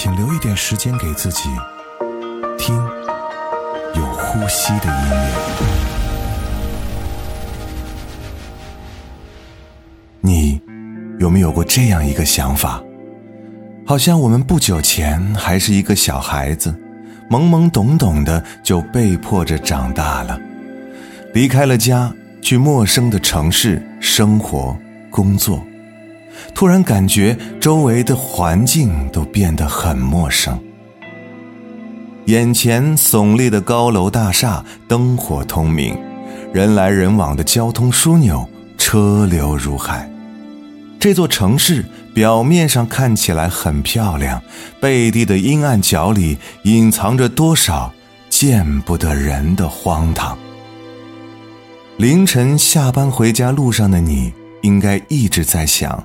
请留一点时间给自己，听有呼吸的音乐。你有没有过这样一个想法？好像我们不久前还是一个小孩子，懵懵懂懂的就被迫着长大了，离开了家，去陌生的城市生活、工作。突然感觉周围的环境都变得很陌生，眼前耸立的高楼大厦灯火通明，人来人往的交通枢纽车流如海。这座城市表面上看起来很漂亮，背地的阴暗角里隐藏着多少见不得人的荒唐。凌晨下班回家路上的你，应该一直在想。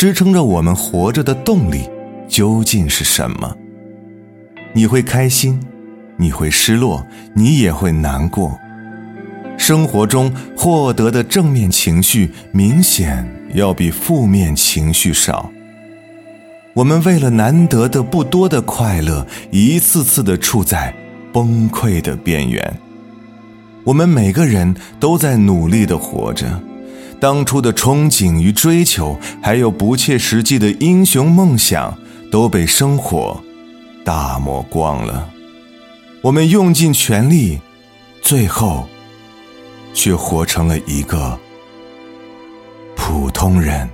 支撑着我们活着的动力究竟是什么？你会开心，你会失落，你也会难过。生活中获得的正面情绪明显要比负面情绪少。我们为了难得的不多的快乐，一次次的处在崩溃的边缘。我们每个人都在努力的活着。当初的憧憬与追求，还有不切实际的英雄梦想，都被生活打磨光了。我们用尽全力，最后却活成了一个普通人。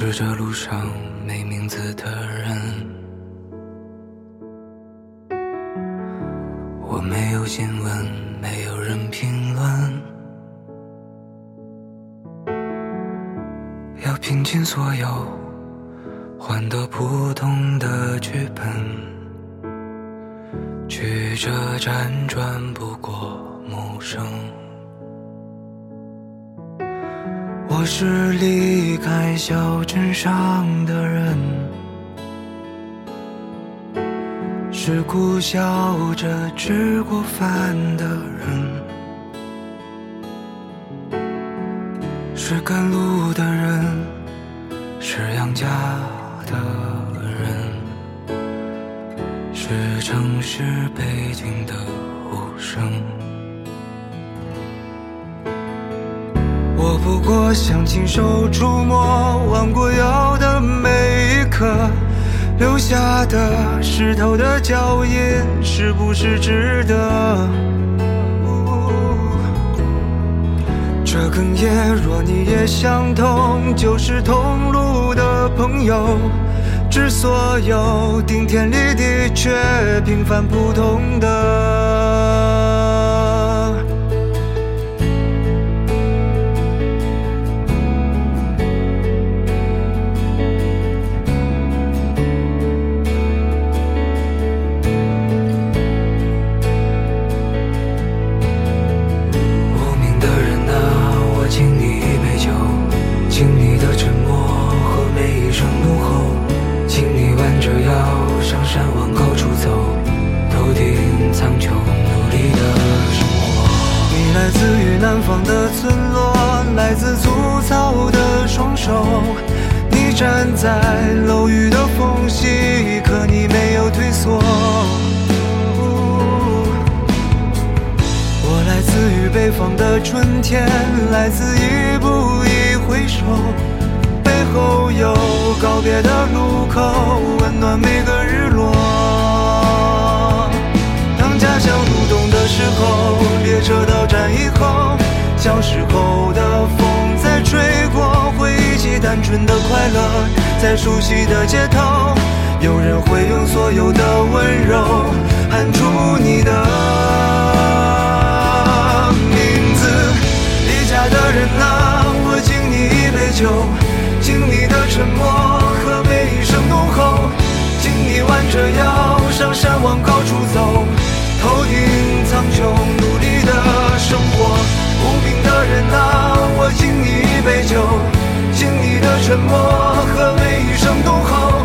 是这路上没名字的人，我没有新闻，没有人评论，要拼尽所有，换得普通的剧本，曲折辗转不过陌生。我是离开小镇上的人，是苦笑着吃过饭的人，是赶路的人，是养家的人，是城市背景的无声。不过想亲手触摸弯过腰的每一刻，留下的湿透的脚印，是不是值得？这哽咽，若你也相同，就是同路的朋友，致所有顶天立地却平凡普通的。上山往高处走，头顶苍穹，努力的生活。你来自于南方的村落，来自粗糙的双手。你站在楼宇的缝隙，可你没有退缩。我来自于北方的春天，来自一步一回首，背后有告别的路口，温暖每个。时候，列车到站以后，小时候的风在吹过，回忆起单纯的快乐。在熟悉的街头，有人会用所有的温柔喊出你的名字。离家的人啊，我敬你一杯酒，敬你的沉默和每一声怒吼，敬你弯着腰上山往高处走，头顶苍穹，努力的生活。无名的人啊，我敬你一杯酒，敬你的沉默和每一声怒吼，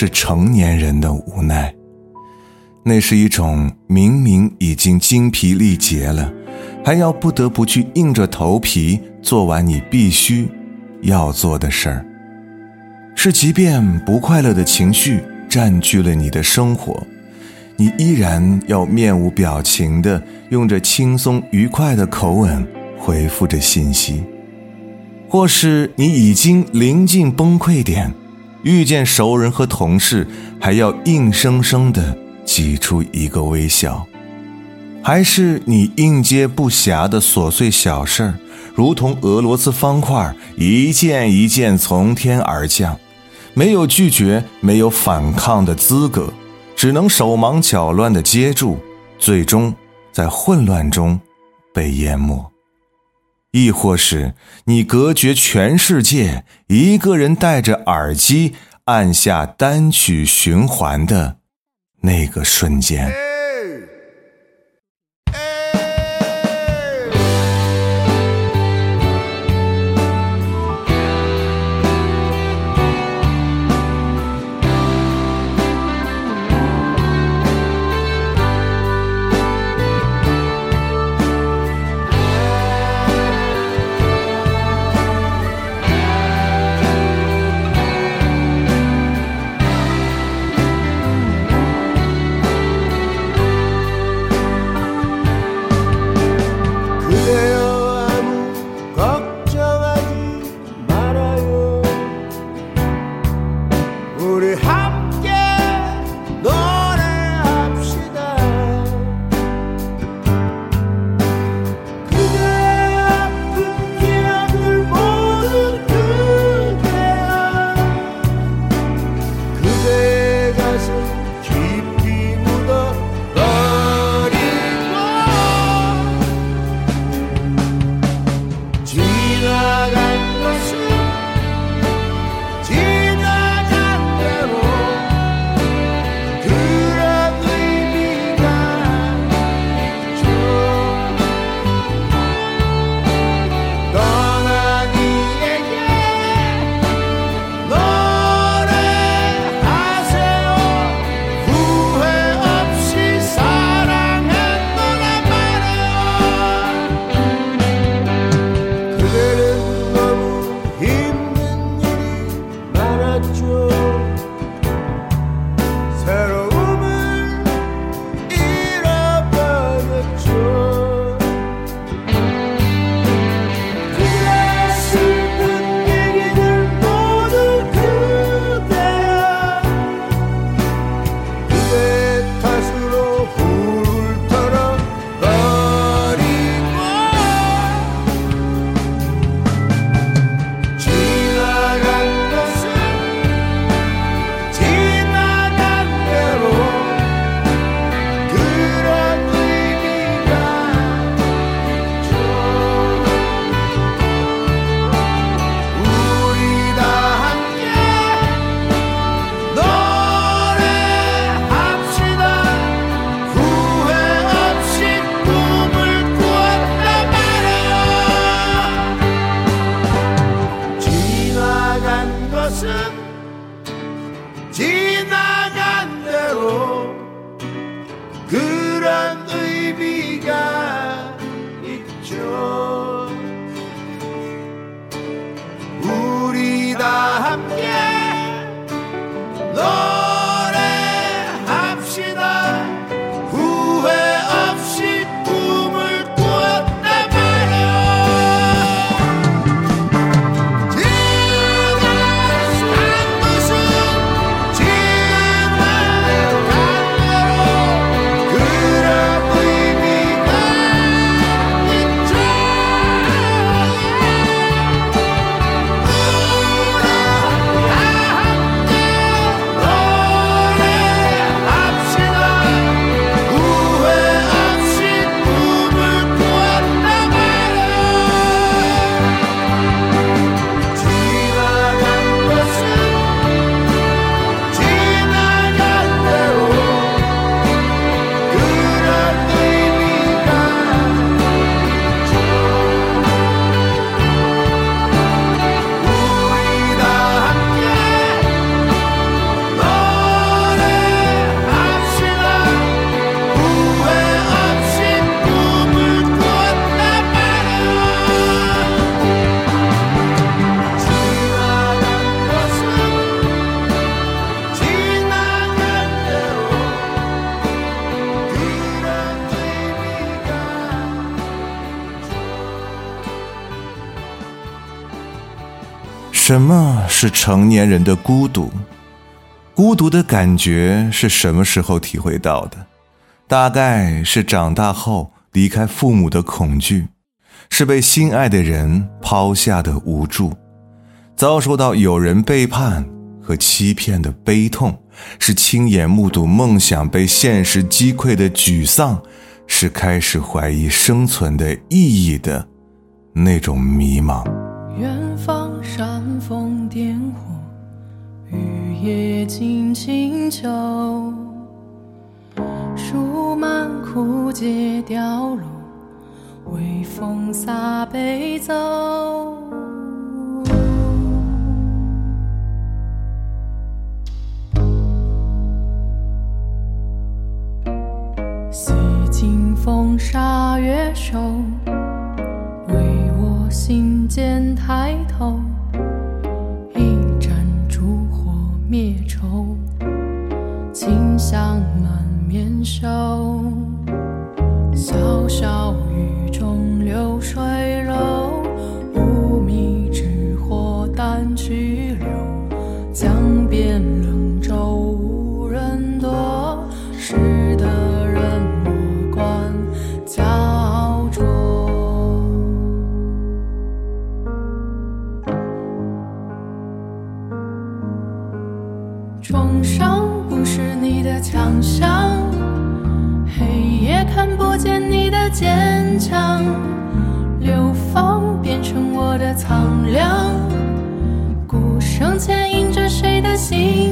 是成年人的无奈？那是一种明明已经精疲力竭了，还要不得不去硬着头皮做完你必须要做的事儿。是即便不快乐的情绪占据了你的生活，你依然要面无表情的用着轻松愉快的口吻回复着信息，或是你已经临近崩溃点。遇见熟人和同事，还要硬生生的挤出一个微笑；还是你应接不暇的琐碎小事儿，如同俄罗斯方块，一件一件从天而降，没有拒绝，没有反抗的资格，只能手忙脚乱的接住，最终在混乱中被淹没；亦或是你隔绝全世界，一个人戴着耳机按下单曲循环的那个瞬间。成年人的孤独？孤独的感觉是什么时候体会到的？大概是长大后离开父母的恐惧，是被心爱的人抛下的无助，遭受到有人背叛和欺骗的悲痛，是亲眼目睹梦想被现实击溃的沮丧，是开始怀疑生存的意义的那种迷茫。远方煽风点，雨夜惊清秋，树满枯竭凋落，微风洒悲奏。洗尽风沙月瘦，为我心间抬头，灭愁，清香满面羞。潇潇雨中流水流放变成我的苍凉，鼓声牵引着谁的心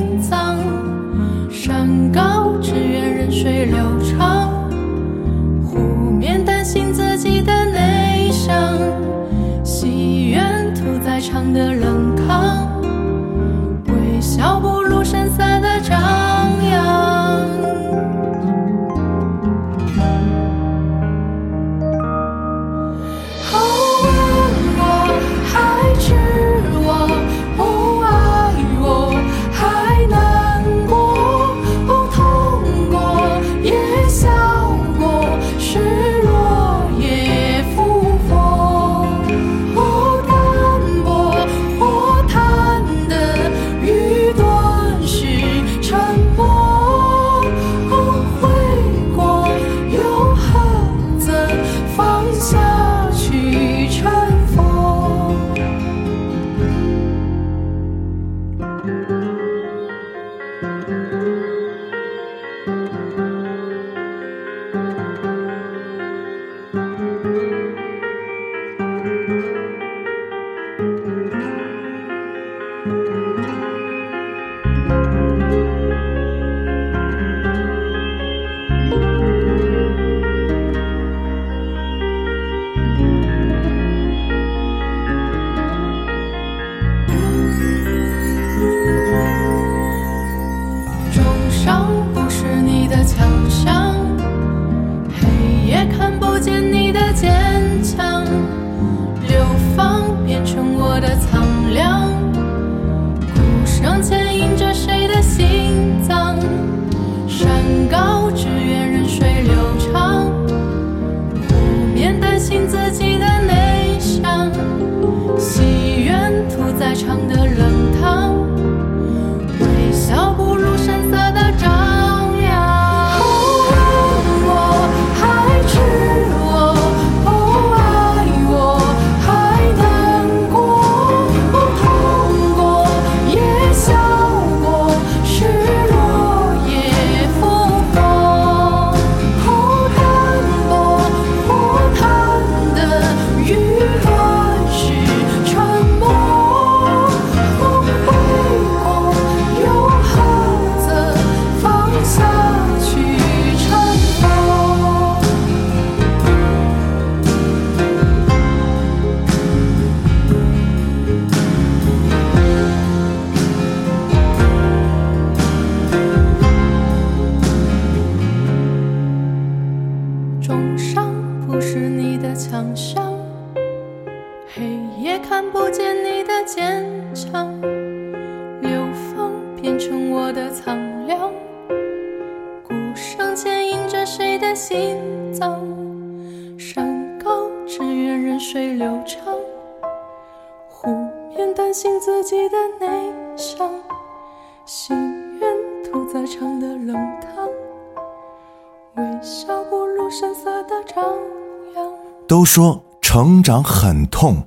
说成长很痛，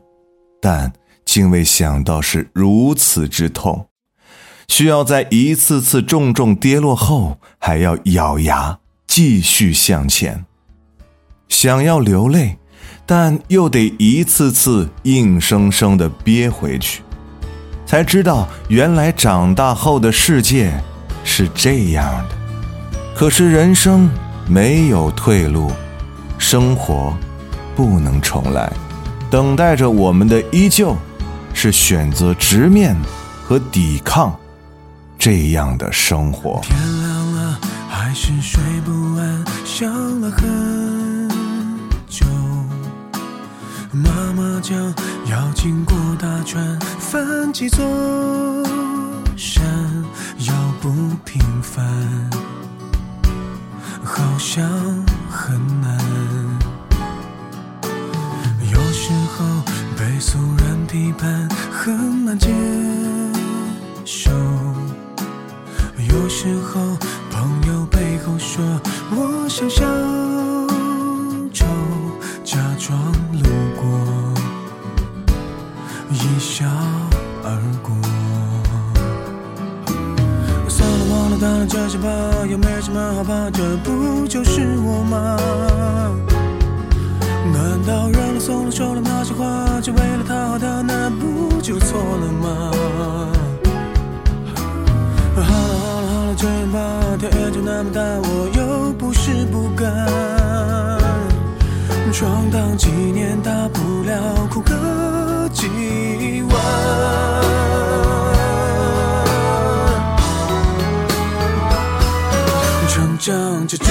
但竟未想到是如此之痛，需要在一次次重重跌落后，还要咬牙继续向前。想要流泪，但又得一次次硬生生的憋回去，才知道原来长大后的世界是这样的。可是人生没有退路，生活不能重来，等待着我们的依旧是选择直面和抵抗这样的生活。天亮了，还是睡不安，想了很久。妈妈讲要经过大川，翻几座山，要不平凡，好像很难。被俗人批判很难接受。有时候朋友背后说我像小丑，假装路过，一笑而过。算了，忘了，当然这些吧，又没什么好怕，这不就是我吗？难道认了、松了、说了那些话，就为了讨好他，那不就错了吗？好了好了好了，这样吧，天就那么大，我又不是不敢。闯荡几年，大不了哭个几晚。成长之中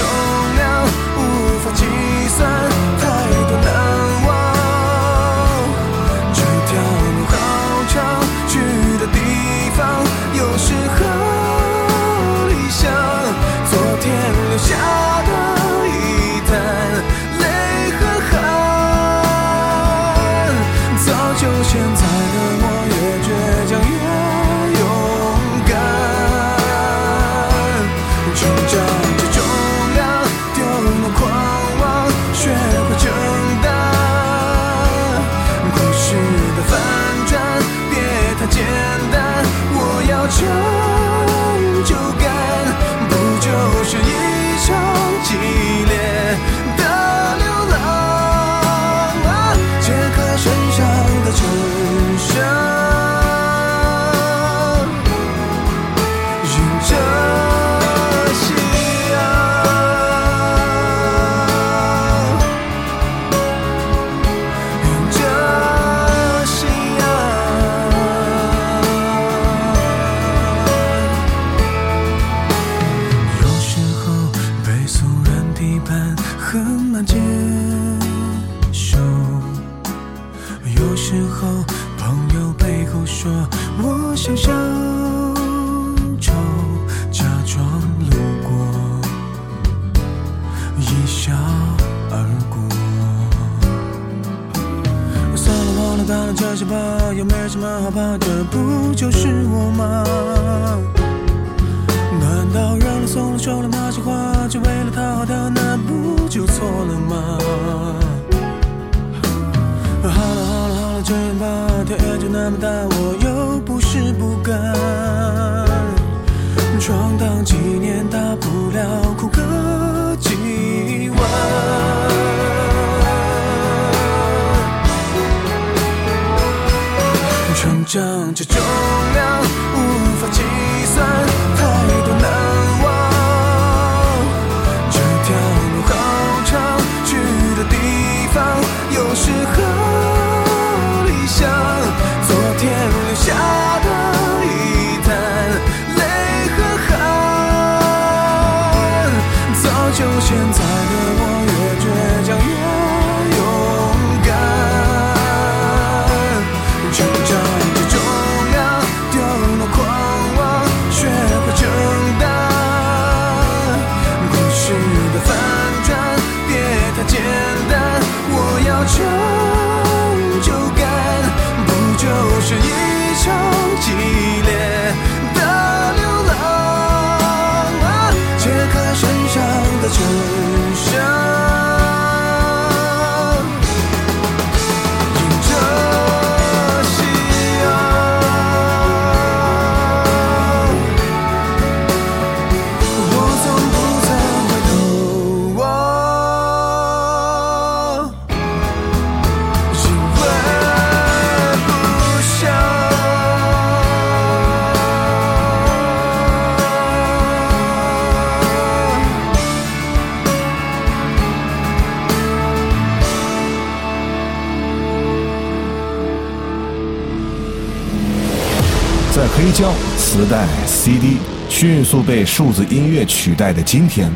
磁带、CD 迅速被数字音乐取代的今天，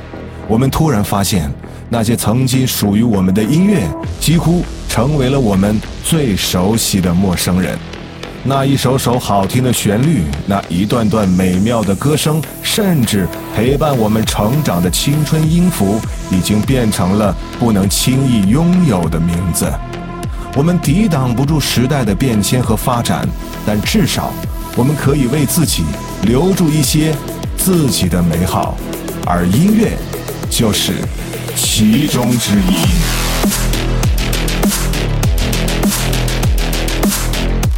我们突然发现，那些曾经属于我们的音乐，几乎成为了我们最熟悉的陌生人。那一首首好听的旋律，那一段段美妙的歌声，甚至陪伴我们成长的青春音符，已经变成了不能轻易拥有的名字。我们抵挡不住时代的变迁和发展，但至少我们可以为自己留住一些自己的美好，而音乐就是其中之一。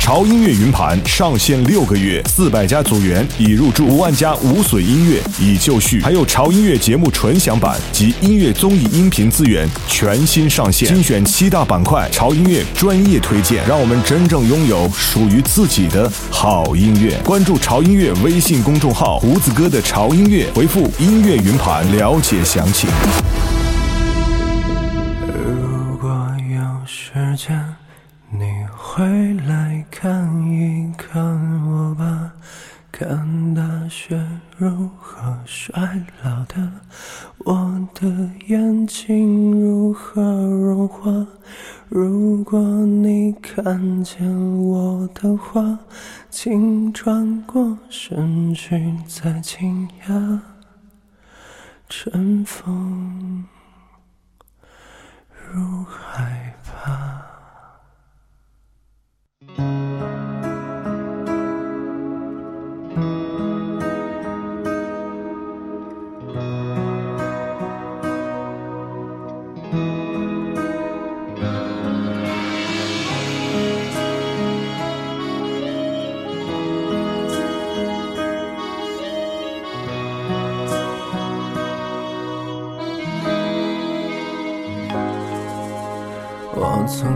潮音乐云盘上线六个月，四百家组员已入驻，五万家无损音乐已就绪，还有潮音乐节目纯享版及音乐综艺音频资源全新上线，精选七大板块，潮音乐专业推荐，让我们真正拥有属于自己的好音乐。关注潮音乐微信公众号“胡子哥的潮音乐”，回复“音乐云盘”了解详情。如果有时间，回来看一看我吧，看大雪如何衰老的，我的眼睛如何融化。如果你看见我的话，请转过身去，再惊讶，春风。如害怕。我从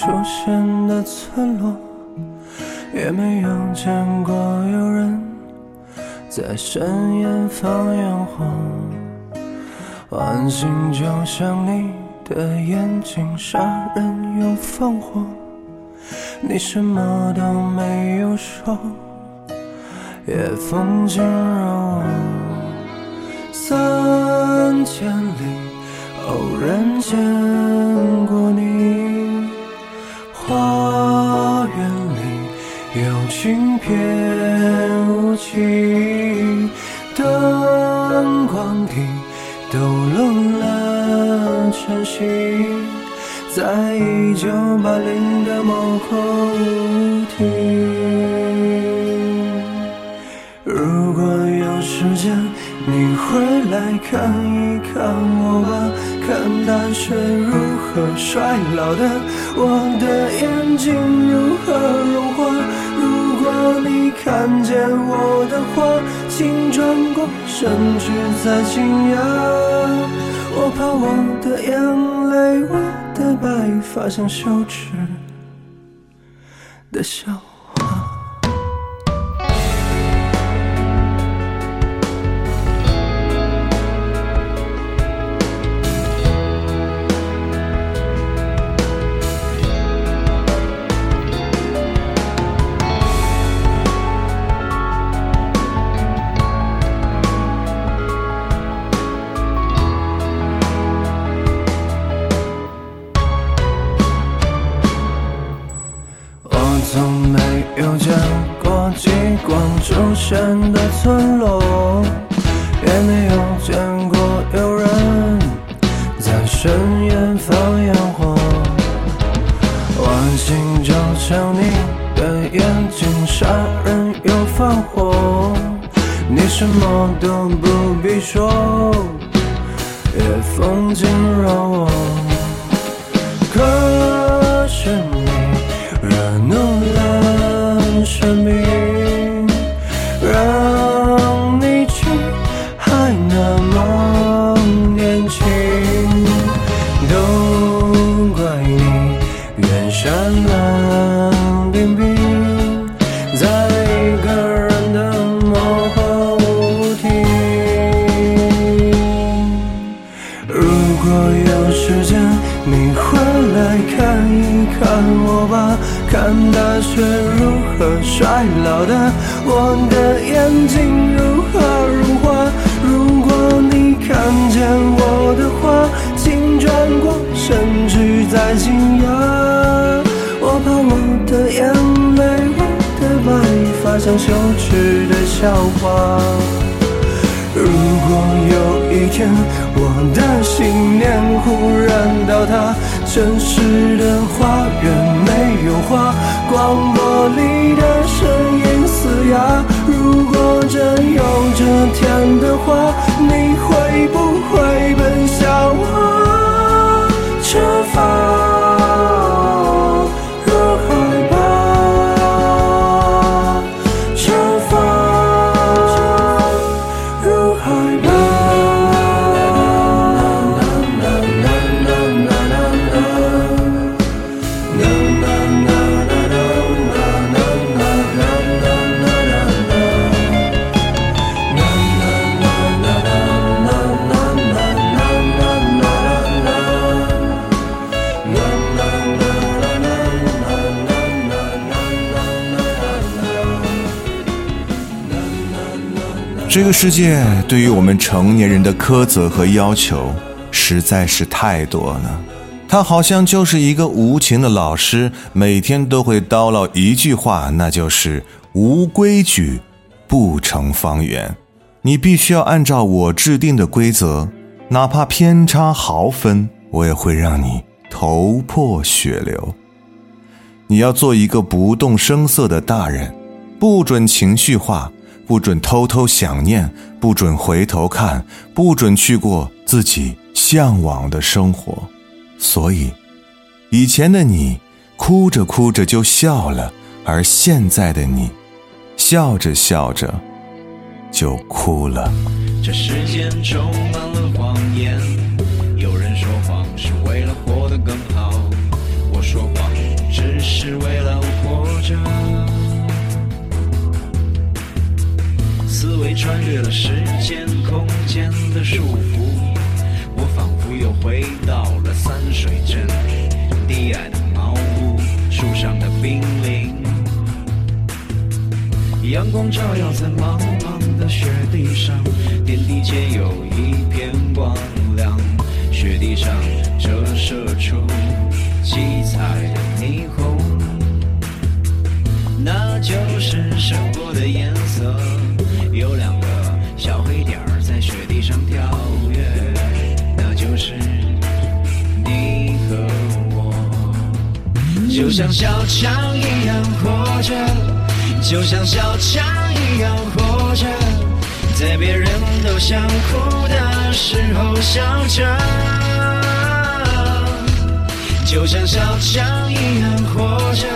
出现的村落，也没有见过有人在深夜放烟火。晚星就像你的眼睛，杀人又放火。你什么都没有说，夜风景柔。三千里。偶然见过你，花园里有轻片无情，灯光底抖落了晨曦，在一九八零的某后庭。如果有时间，你回来看一看我吧，看大雪如何衰老的，我的眼睛如何融化。如果你看见我的话，请转过身去再惊讶。我怕我的眼泪，我的白发像羞耻的笑衰老的，我的眼睛如何融化。如果你看见我的话，请转过身去再惊讶。我怕我的眼泪，我的白发像羞耻的笑话。如果有一天我的信念忽然倒塌，城市的花园没有花，广播里的呀。如果真有这天的话，你会不会奔向我这个世界对于我们成年人的苛责和要求实在是太多了。他好像就是一个无情的老师，每天都会叨唠一句话，那就是“无规矩不成方圆”。你必须要按照我制定的规则，哪怕偏差毫分，我也会让你头破血流。你要做一个不动声色的大人，不准情绪化，不准偷偷想念，不准回头看，不准去过自己向往的生活。所以，以前的你哭着哭着就笑了，而现在的你，笑着笑着就哭了。这世间充满了谎言，有人说谎是为了活得更好，我说谎只是为了维穿越了时间空间的束缚，我仿佛又回到了三水镇，低矮的茅屋，树上的冰凌。阳光照耀在茫茫的雪地上，天地间有一片光亮，雪地上折射出七彩的霓虹。那就是生活的颜色。有两个小黑点儿在雪地上跳跃，那就是你和我。就像小强一样活着，就像小强一样活着，在别人都想哭的时候笑着。就像小强一样活着，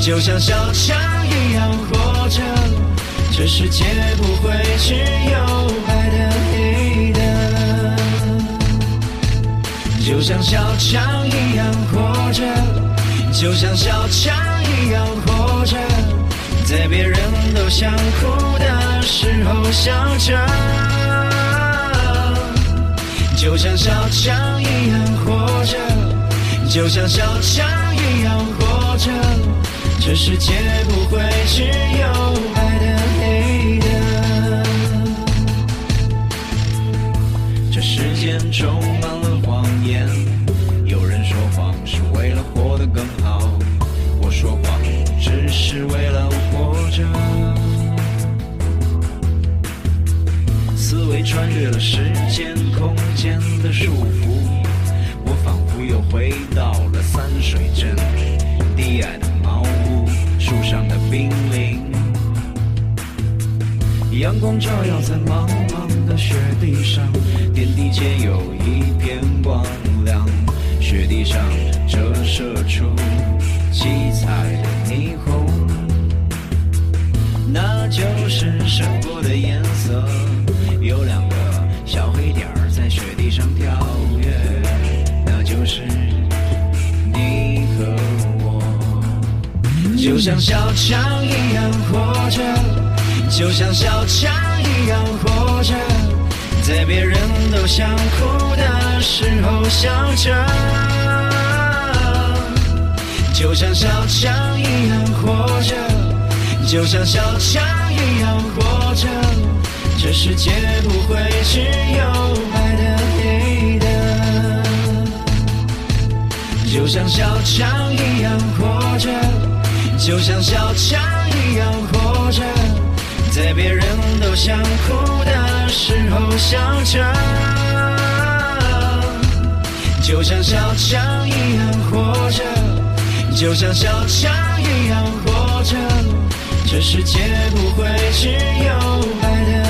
就像小强一样活着，这世界不会只有白的黑的。就像小强一样活着，就像小强一样活着，在别人都想哭的时候笑着。就像小强一样活着，就像小强一样活着，这世界不会只有树上的冰凌。阳光照耀在茫茫的雪地上，天地间有一片光亮，雪地上折射出七彩的霓虹，那就是生活的颜色。有两个小黑点儿在雪地上跳跃，那就是就像小强一样活着，就像小强一样活着，在别人都想哭的时候笑着。就像小强一样活着，就像小强一样活着，这世界不会只有白的黑的。就像小强一样活着，就像小强一样活着，在别人都想哭的时候笑着。就像小强一样活着，就像小强一样活着，这世界不会只有白的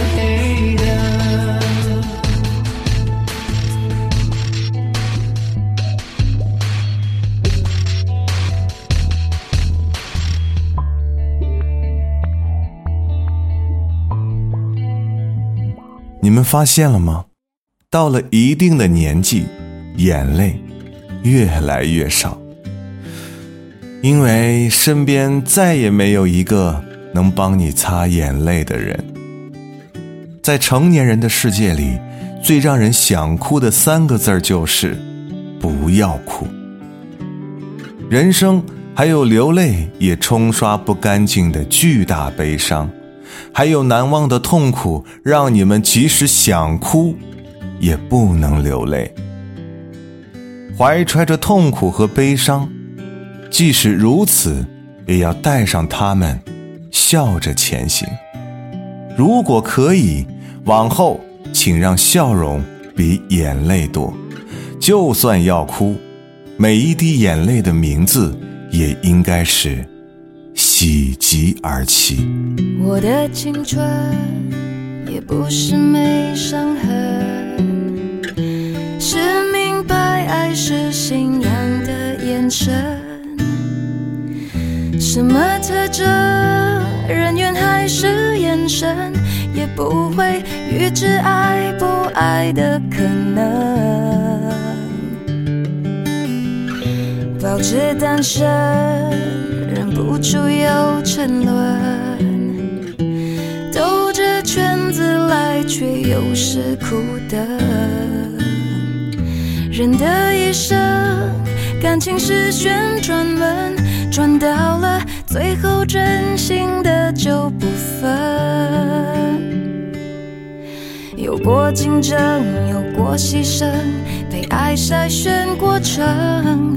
你们发现了吗？到了一定的年纪，眼泪越来越少，因为身边再也没有一个能帮你擦眼泪的人。在成年人的世界里，最让人想哭的三个字就是“不要哭”。人生还有流泪也冲刷不干净的巨大悲伤。还有难忘的痛苦，让你们即使想哭，也不能流泪。怀揣着痛苦和悲伤，即使如此，也要带上他们，笑着前行。如果可以，往后请让笑容比眼泪多。就算要哭，每一滴眼泪的名字也应该是喜极而泣。我的青春也不是没伤痕，是明白爱是信仰的眼神。什么特征，人缘还是眼神，也不会预知爱不爱的可能。保持单身，忍不住又沉沦，兜着圈子来，却又是苦等。人的一生，感情是旋转门，转到了最后，真心的就不分。有过竞争，有过牺牲，被爱筛选过程，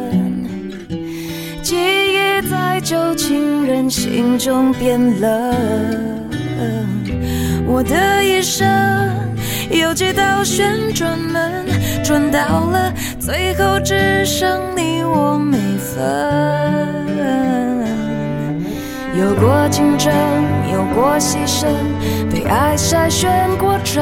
记忆在旧情人心中变冷。我的一生有几道旋转门，转到了最后只剩你我没分。有过竞争，有过牺牲，被爱筛选过程，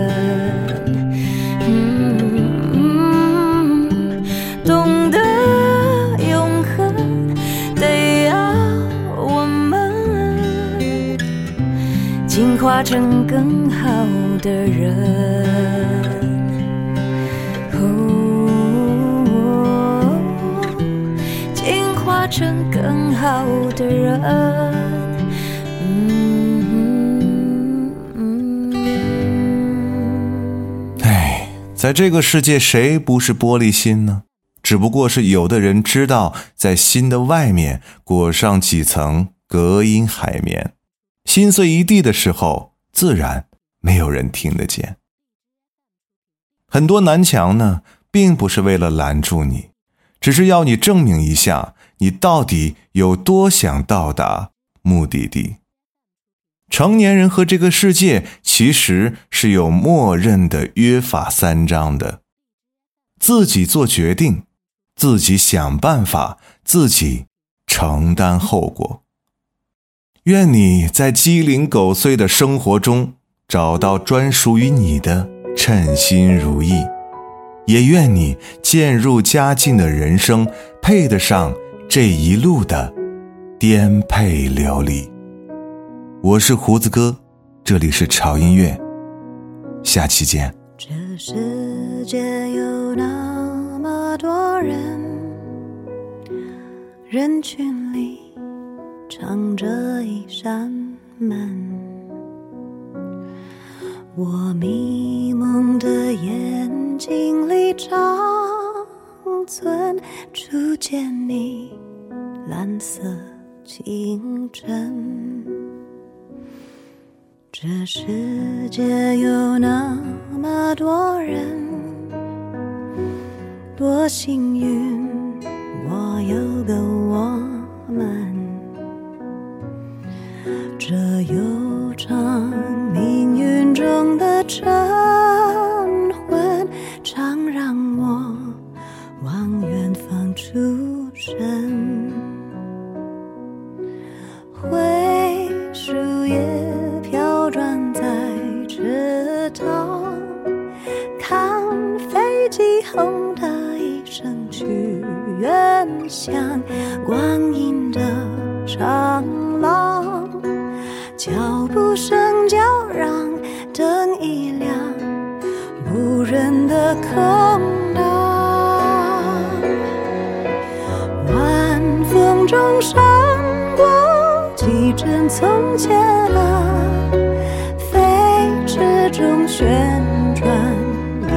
化成更好的人。哦，进化成更好的人。嗯哎，在这个世界，谁不是玻璃心呢？只不过是有的人知道，在心的外面裹上几层隔音海绵，心碎一地的时候，自然没有人听得见。很多南墙呢，并不是为了拦住你，只是要你证明一下，你到底有多想到达目的地。成年人和这个世界其实是有默认的约法三章的，自己做决定，自己想办法，自己承担后果。愿你在鸡零狗碎的生活中找到专属于你的称心如意，也愿你渐入佳境的人生配得上这一路的颠沛流离。我是胡子哥，这里是潮音乐，下期见。这世界有那么多人，人群里藏着一扇门。我迷蒙的眼睛里长存初见你蓝色清晨。这世界有那么多人，多幸运，我有个我们。这悠长命运中的晨昏常让我望远方出神。灰树叶飘转在池塘看飞机轰的一声去远乡光阴的长廊。脚步声叫嚷灯一亮，无人的空荡。晚风中闪过几帧从前啊，飞驰中旋转，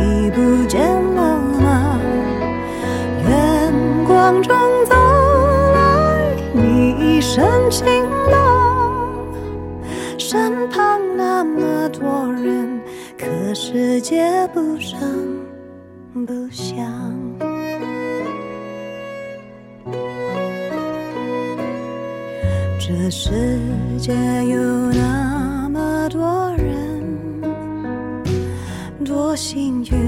已不见了吗？远光中走来，你一身晴世界不声不响。这世界有那么多人，多幸运，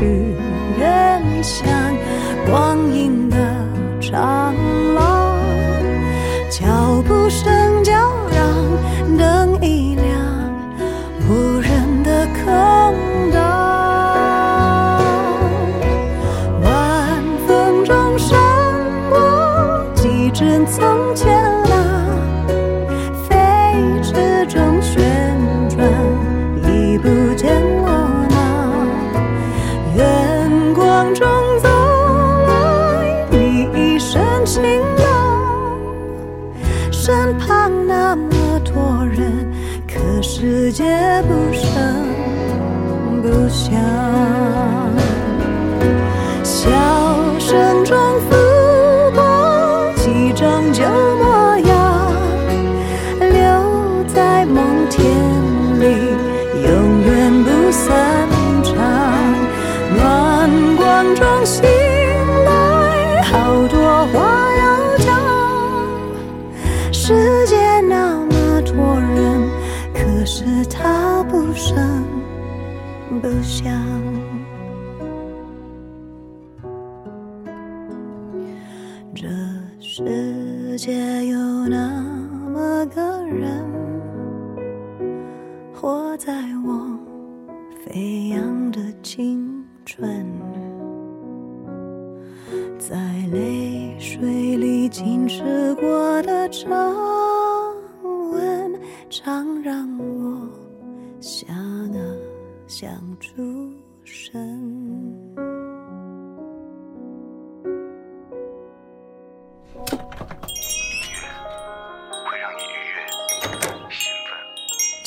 去世界有那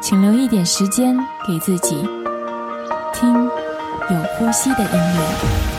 请留一点时间给自己，听有呼吸的音乐。